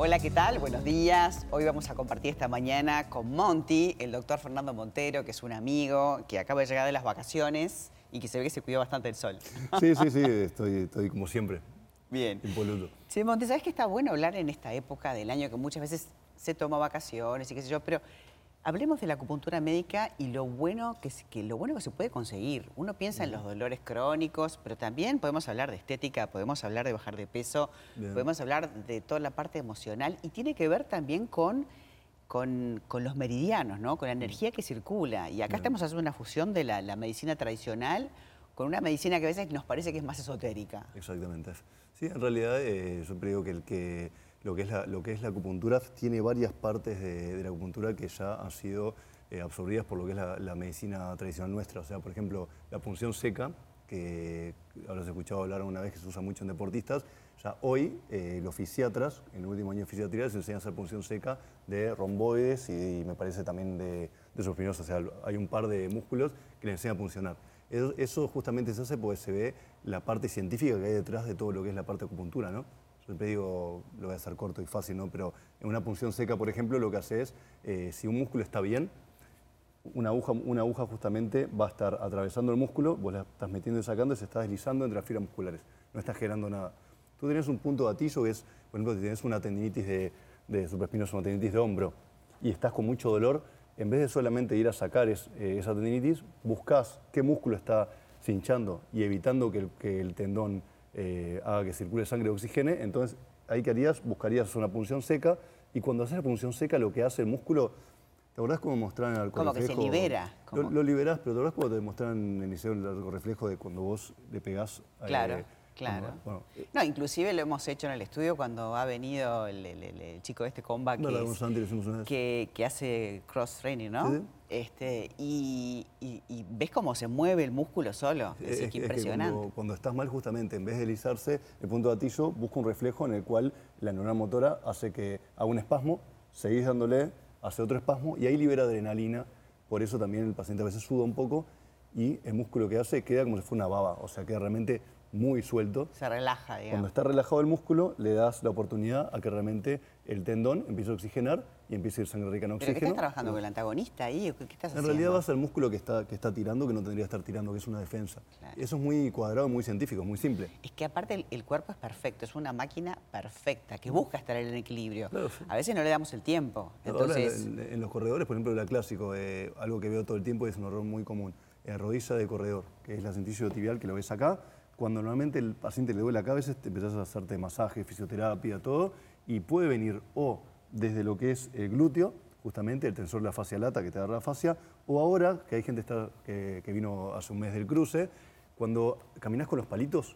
Hola, ¿qué tal? Buenos días. Hoy vamos a compartir esta mañana con Monty, el doctor Fernando Montero, que es un amigo que acaba de llegar de las vacaciones y que se ve que se cuidó bastante el sol. Sí, sí, sí, estoy, estoy como siempre. Bien. Impoluto. Sí, Monty, ¿sabes que está bueno hablar en esta época del año que muchas veces se toma vacaciones y qué sé yo? Pero hablemos de la acupuntura médica y lo bueno que, se- que, lo bueno que se puede conseguir. Uno piensa en los dolores crónicos, pero también podemos hablar de estética, podemos hablar de bajar de peso, Bien. podemos hablar de toda la parte emocional y tiene que ver también con, con, con los meridianos, ¿no? con la energía que circula. Y acá Bien. estamos haciendo una fusión de la, la medicina tradicional con una medicina que a veces nos parece que es más esotérica. Exactamente. Sí, en realidad eh, yo digo que, el que, lo, que es la, lo que es la acupuntura tiene varias partes de, de la acupuntura que ya han sido eh, absorbidas por lo que es la, la medicina tradicional nuestra. O sea, por ejemplo, la punción seca, que habrás escuchado hablar una vez que se usa mucho en deportistas, ya hoy eh, los fisiatras, en el último año de fisiatría, les enseñan a hacer punción seca de romboides y, me parece también de, de suspinos. O sea, hay un par de músculos que les enseñan a puncionar. Eso justamente se hace porque se ve la parte científica que hay detrás de todo lo que es la parte de acupuntura, ¿no? Siempre digo, lo voy a hacer corto y fácil, ¿no? Pero en una punción seca, por ejemplo, lo que hace es, eh, si un músculo está bien, una aguja, una aguja justamente va a estar atravesando el músculo, vos la estás metiendo y sacando y se está deslizando entre las fibras musculares. No estás generando nada. Tú tenés un punto de gatillo que es, por ejemplo, si tenés una tendinitis de, de tendinitis de hombro, y estás con mucho dolor, en vez de solamente ir a sacar es- eh, esa tendinitis, buscas qué músculo está cinchando y evitando que el, que el tendón eh, haga que circule sangre y oxigene. Entonces, ahí que harías, buscarías una punción seca, y cuando haces la punción seca, lo que hace el músculo ¿Te acordás cómo mostraron el Como que se libera, Lo, lo liberás, pero ¿te acordás cuando te mostraron en el liceo el arcorreflejo de cuando vos le pegás? eh, Claro, bueno, eh, No, inclusive lo hemos hecho en el estudio cuando ha venido el, el- el- el chico de este comba que, es- antes, que, que hace cross training, ¿no? Sí. Este, y, y- y ves cómo se mueve el músculo solo. Es, que impresionante. cuando, cuando estás mal, justamente, en vez de deslizarse, el punto de gatillo busca un reflejo en el cual la neurona motora hace que haga un espasmo, seguís dándole, hace otro espasmo y ahí libera adrenalina. Por eso también el paciente a veces suda un poco y el músculo que hace queda como si fuera una baba, o sea, queda realmente muy suelto. Se relaja, digamos. Cuando está relajado el músculo, le das la oportunidad a que realmente el tendón empiece a oxigenar y empiece a ir sangre rica en ¿Pero oxígeno. qué estás trabajando con el antagonista ahí? ¿O ¿Qué, estás En haciendo? realidad va a ser el músculo que está, que está tirando, que no tendría que estar tirando, que es una defensa. Claro. Eso es muy cuadrado, muy científico, muy simple. Es que aparte el, el cuerpo es perfecto, es una máquina perfecta que busca estar en equilibrio. Claro, sí. A veces no le damos el tiempo. Ahora, Entonces, en, en los corredores, por ejemplo, la clásico, eh, algo que veo todo el tiempo y es un error muy común, eh, rodilla de corredor, que es la sentillo tibial que lo ves acá. Cuando normalmente el paciente le duele acá, a veces te empezás a hacerte masaje, fisioterapia, todo, y puede venir o desde lo que es el glúteo, justamente el tensor de la fascia lata que te agarra la fascia, o ahora, que hay gente está- que, que vino hace un mes del cruce, cuando caminas con los palitos,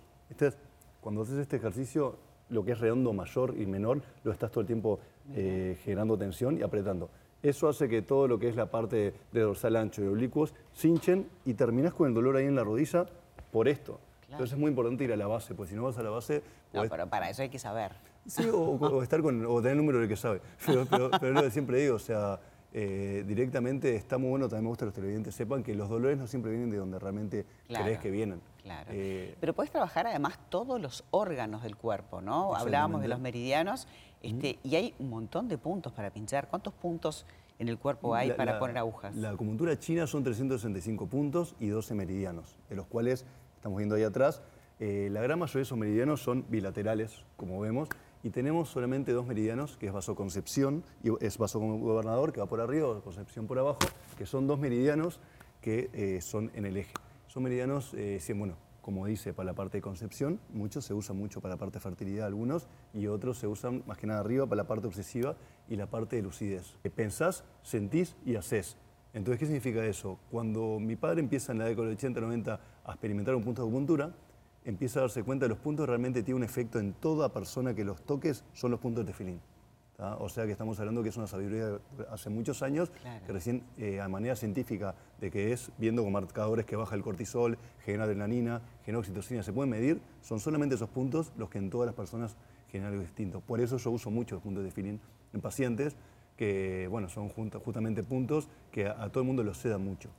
cuando haces este ejercicio, lo que es redondo mayor y menor, lo estás todo el tiempo eh, generando tensión y apretando. Eso hace que todo lo que es la parte de dorsal ancho y oblicuos cinchen y terminas con el dolor ahí en la rodilla por esto. Entonces es muy importante ir a la base, pues si no vas a la base... no, podés- pero para eso hay que saber. Sí, o, o estar con, o tener el número del que sabe. Pero, pero, lo que siempre digo, o sea, eh, directamente está muy bueno, también me gusta que los televidentes sepan que los dolores no siempre vienen de donde realmente Claro, crees que vienen. Claro. Eh, Pero puedes trabajar además todos los órganos del cuerpo, ¿no? Hablábamos de los meridianos este, y hay un montón de puntos para pinchar. ¿Cuántos puntos en el cuerpo hay la- para la- poner agujas? La acupuntura china son 365 puntos y 12 meridianos, de los cuales estamos viendo ahí atrás. eh, la gran mayoría de esos meridianos son bilaterales, como vemos, y tenemos solamente dos meridianos, que es vasoconcepción y es vasogobernador, que va por arriba, concepción por abajo, que son dos meridianos que eh, son en el eje. Son meridianos, eh, bueno, como dice, para la parte de concepción, muchos se usan mucho para la parte de fertilidad, algunos, y otros se usan más que nada arriba para la parte obsesiva y la parte de lucidez. Eh, Pensás, sentís y haces. Entonces, ¿qué significa eso? Cuando mi padre empieza en la década del 80, 90 a experimentar un punto de acupuntura, empieza a darse cuenta de los puntos realmente tienen un efecto en toda persona que los toques, son los puntos de tefilín. ¿tá? O sea que estamos hablando que es una sabiduría de hace muchos años, Claro. que recién eh, a manera científica, de que es viendo con marcadores que baja el cortisol, genera adrenalina, genera oxitocina, se pueden medir, son solamente esos puntos los que en todas las personas generan algo distinto. Por eso yo uso mucho los puntos de tefilín en pacientes, que bueno, son junta- justamente puntos que a, a todo el mundo los seda mucho.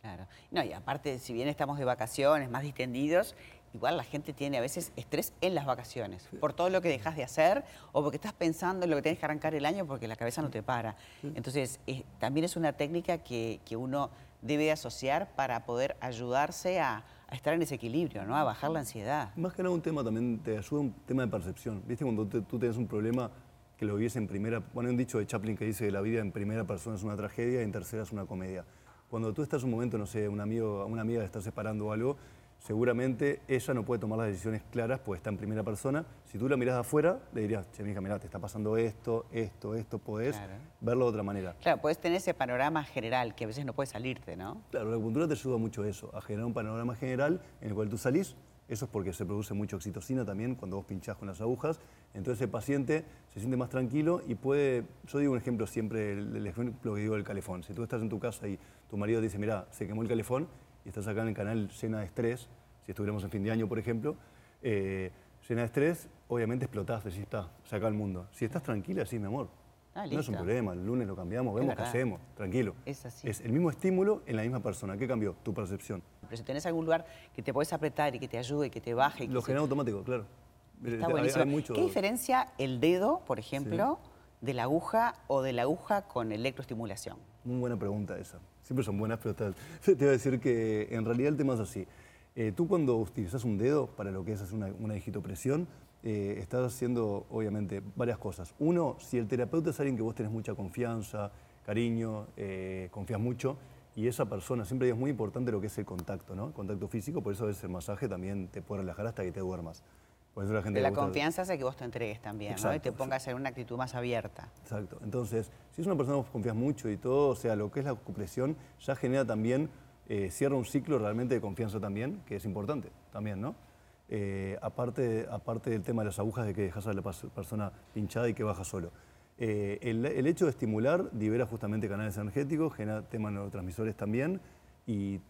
Claro. No, y aparte, si bien estamos de vacaciones, más distendidos, igual la gente tiene a veces estrés en las vacaciones, por todo lo que dejas de hacer o porque estás pensando en lo que tienes que arrancar el año porque la cabeza no te para. Entonces, también es una técnica que, que, uno debe asociar para poder ayudarse a, a, estar en ese equilibrio, ¿no? a bajar la ansiedad. Más que nada un tema también, te ayuda un tema de percepción. ¿Viste cuando tú tienes un problema que lo vives en primera, bueno, hay un dicho de Chaplin que dice que la vida en primera persona es una tragedia y en tercera es una comedia. Cuando tú estás un momento, no sé, un amigo, una amiga está separando algo, seguramente ella no puede tomar las decisiones claras porque está en primera persona. Si tú la miras de afuera, le dirías, che, mija, mirá, te está pasando esto, esto, esto, podés verlo de otra manera. Claro, puedes tener ese panorama general que a veces no puede salirte, ¿no? Claro, la acupuntura te ayuda mucho a eso, a generar un panorama general en el cual tú salís. Eso es porque se produce mucha oxitocina también cuando vos pinchás con las agujas. Entonces el paciente se siente más tranquilo y puede, yo digo un ejemplo siempre, el, ejemplo que digo del calefón. Si tú estás en tu casa y tu marido dice, mira, se quemó el calefón, y estás acá en el canal llena de estrés, si estuviéramos en fin de año, por ejemplo, eh, llena de estrés, obviamente explotás, decís, está, se acaba el mundo. Si estás tranquila, sí, mi amor. Ah, no es un problema, el lunes lo cambiamos, vemos qué hacemos, tranquilo. Es así. Es el mismo estímulo en la misma persona. ¿Qué cambió? Tu percepción. Pero si tenés algún lugar que te puedes apretar y que te ayude, que te baje. lo genera automático, claro. Está buenísimo. ¿Qué diferencia el dedo, por ejemplo, de la aguja o de la aguja con electroestimulación? Muy buena pregunta esa siempre son buenas, pero te, te voy a decir que en realidad el tema es así. Eh, tú cuando utilizas un dedo para lo que es hacer una, una digitopresión, eh, estás haciendo obviamente varias cosas. Uno, si el terapeuta es alguien que vos tenés mucha confianza, cariño, eh, confías mucho, y esa persona, siempre es muy importante lo que es el contacto, ¿no? El contacto físico, por eso a veces el masaje también te puede relajar hasta que te duermas la gente de la confianza hace que vos te entregues también, ¿no? Y te pongas en una actitud más abierta. Exacto. Entonces, si es una persona que vos confías mucho y todo, o sea, lo que es la ocupación, ya genera también, eh, cierra un ciclo realmente de confianza también, que es importante también, ¿no? Eh, aparte, aparte del tema de las agujas, de que dejas a la persona pinchada y que baja solo. Eh, el, el, hecho de estimular libera justamente canales energéticos, genera temas neurotransmisores también y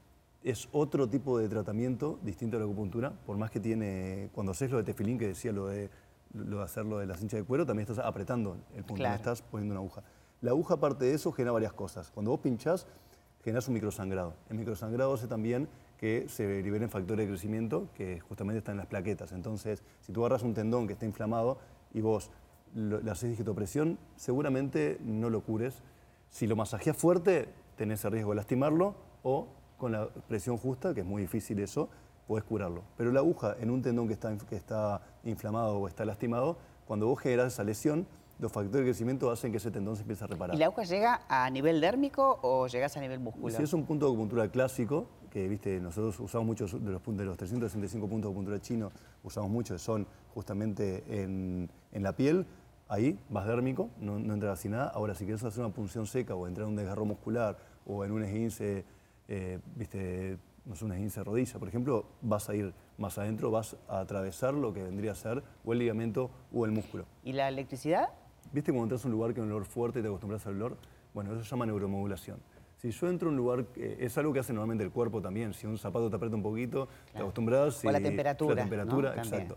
es otro tipo de tratamiento distinto a la acupuntura, por más que tiene, cuando haces lo de tefilín, que decía lo de, lo de hacerlo de la cincha de cuero, también estás apretando el punto, no estás poniendo una aguja. La aguja, aparte de eso, genera varias cosas. Cuando vos pinchás, generas un microsangrado. El microsangrado hace también que se liberen factores de crecimiento que justamente están en las plaquetas. Entonces, si tú agarras un tendón que está inflamado y vos le haces digitopresión, seguramente no lo cures. Si lo masajeas fuerte, tenés el riesgo de lastimarlo o con la presión justa, que es muy difícil eso, puedes curarlo. Pero la aguja en un tendón que está, que está inflamado o está lastimado, cuando vos generas esa lesión, los factores de crecimiento hacen que ese tendón se empiece a reparar. ¿Y la aguja llega a nivel dérmico o llegas a nivel muscular? Si es un punto de acupuntura clásico, que viste, nosotros usamos muchos de los, de los 365 puntos de acupuntura chino, usamos muchos, son justamente en, la piel, ahí vas dérmico, no, no entras así nada. Ahora, si quieres hacer una punción seca o entrar en un desgarro muscular o en un esguince eh, viste, no sé, una esguince de rodilla, por ejemplo, vas a ir más adentro, vas a atravesar lo que vendría a ser o el ligamento o el músculo. ¿Y la electricidad? ¿Viste cuando entras a un lugar que hay un olor fuerte y te acostumbras al olor? Bueno, eso se llama neuromodulación. Si yo entro a un lugar, es algo que hace normalmente el cuerpo también. Si un zapato te aprieta un poquito, te acostumbras. O la temperatura. La temperatura, exacto.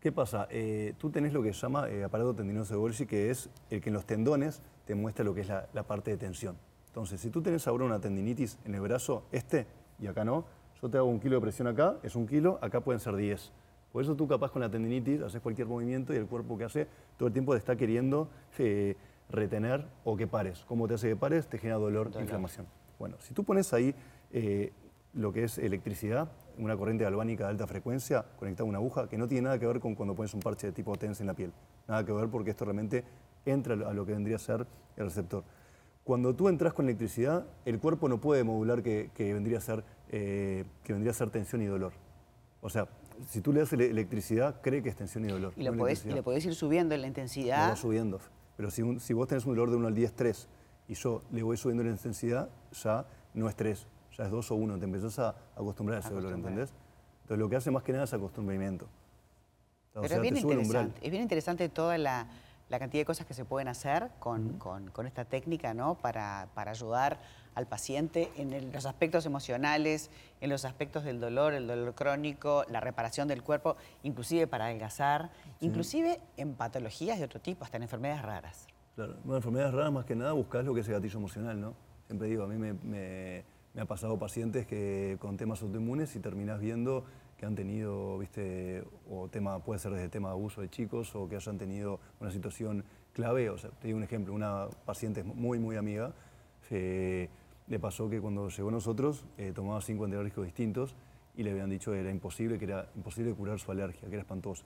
¿Qué pasa? Eh, tú tenés lo que se llama eh, aparato tendinoso de Golgi, que es el que en los tendones te muestra lo que es la parte de tensión. Entonces, si tú tienes ahora una tendinitis en el brazo, este, y acá no, yo te hago un kilo de presión acá, es un kilo, acá pueden ser 10. Por eso tú capaz con la tendinitis haces cualquier movimiento y el cuerpo que hace todo el tiempo te está queriendo eh, retener o que pares. ¿Cómo te hace que pares? Te genera dolor, e inflamación. Bueno, si tú pones ahí eh, lo que es electricidad, una corriente galvánica de alta frecuencia conectada a una aguja, que no tiene nada que ver con cuando pones un parche de tipo TENS en la piel. Nada que ver porque esto realmente entra a lo que vendría a ser el receptor. Cuando tú entras con electricidad, el cuerpo no puede modular que, vendría, a ser, eh, que vendría a ser tensión y dolor. O sea, si tú le das electricidad, cree que es tensión y dolor. Y lo, podés, y podés, ir subiendo en la intensidad. Lo vas subiendo. Pero si, si, vos tenés un dolor de 1 al 10, 3, y yo le voy subiendo la intensidad, ya no es 3, ya es 2 o 1. Te empezás a acostumbrar a ese dolor, ¿entendés? Entonces lo que hace más que nada es acostumbramiento. Pero es, bien interesante, es bien interesante toda la la cantidad de cosas que se pueden hacer con, esta técnica ¿no? para, ayudar al paciente en los aspectos emocionales, en los aspectos del dolor, el dolor crónico, la reparación del cuerpo, inclusive para adelgazar, inclusive en patologías de otro tipo, hasta en enfermedades raras. Claro, en enfermedades raras más que nada buscas lo que es el gatillo emocional, ¿no? Siempre digo, a mí me, ha pasado pacientes que con temas autoinmunes y terminas viendo que han tenido, viste, o tema, puede ser desde tema de abuso de chicos o que hayan tenido una situación clave. O sea, te digo un ejemplo, una paciente muy, muy amiga, eh, le pasó que cuando llegó a nosotros eh, tomaba cinco antialérgicos distintos y le habían dicho que era imposible, que era imposible curar su alergia, que era espantosa.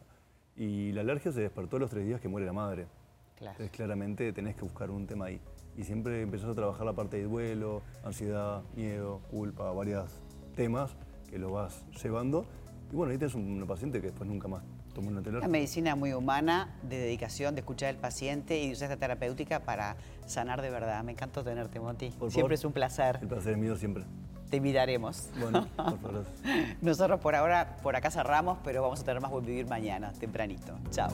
Y la alergia se despertó los tres días que muere la madre. Entonces claramente tenés que buscar un tema ahí. Y siempre empezás a trabajar la parte de duelo, ansiedad, miedo, culpa, varios temas que lo vas llevando. Y bueno, ahí tenés una paciente que después nunca más tomó una terapia. Una medicina muy humana, de dedicación, de escuchar al paciente y de usar esta terapéutica para sanar de verdad. Me encantó tenerte, Monti. siempre es un placer. El placer es mío siempre te miraremos. Bueno, por favor. Nosotros por ahora, por acá cerramos, pero vamos a tener más Buen Vivir mañana, tempranito. Chao.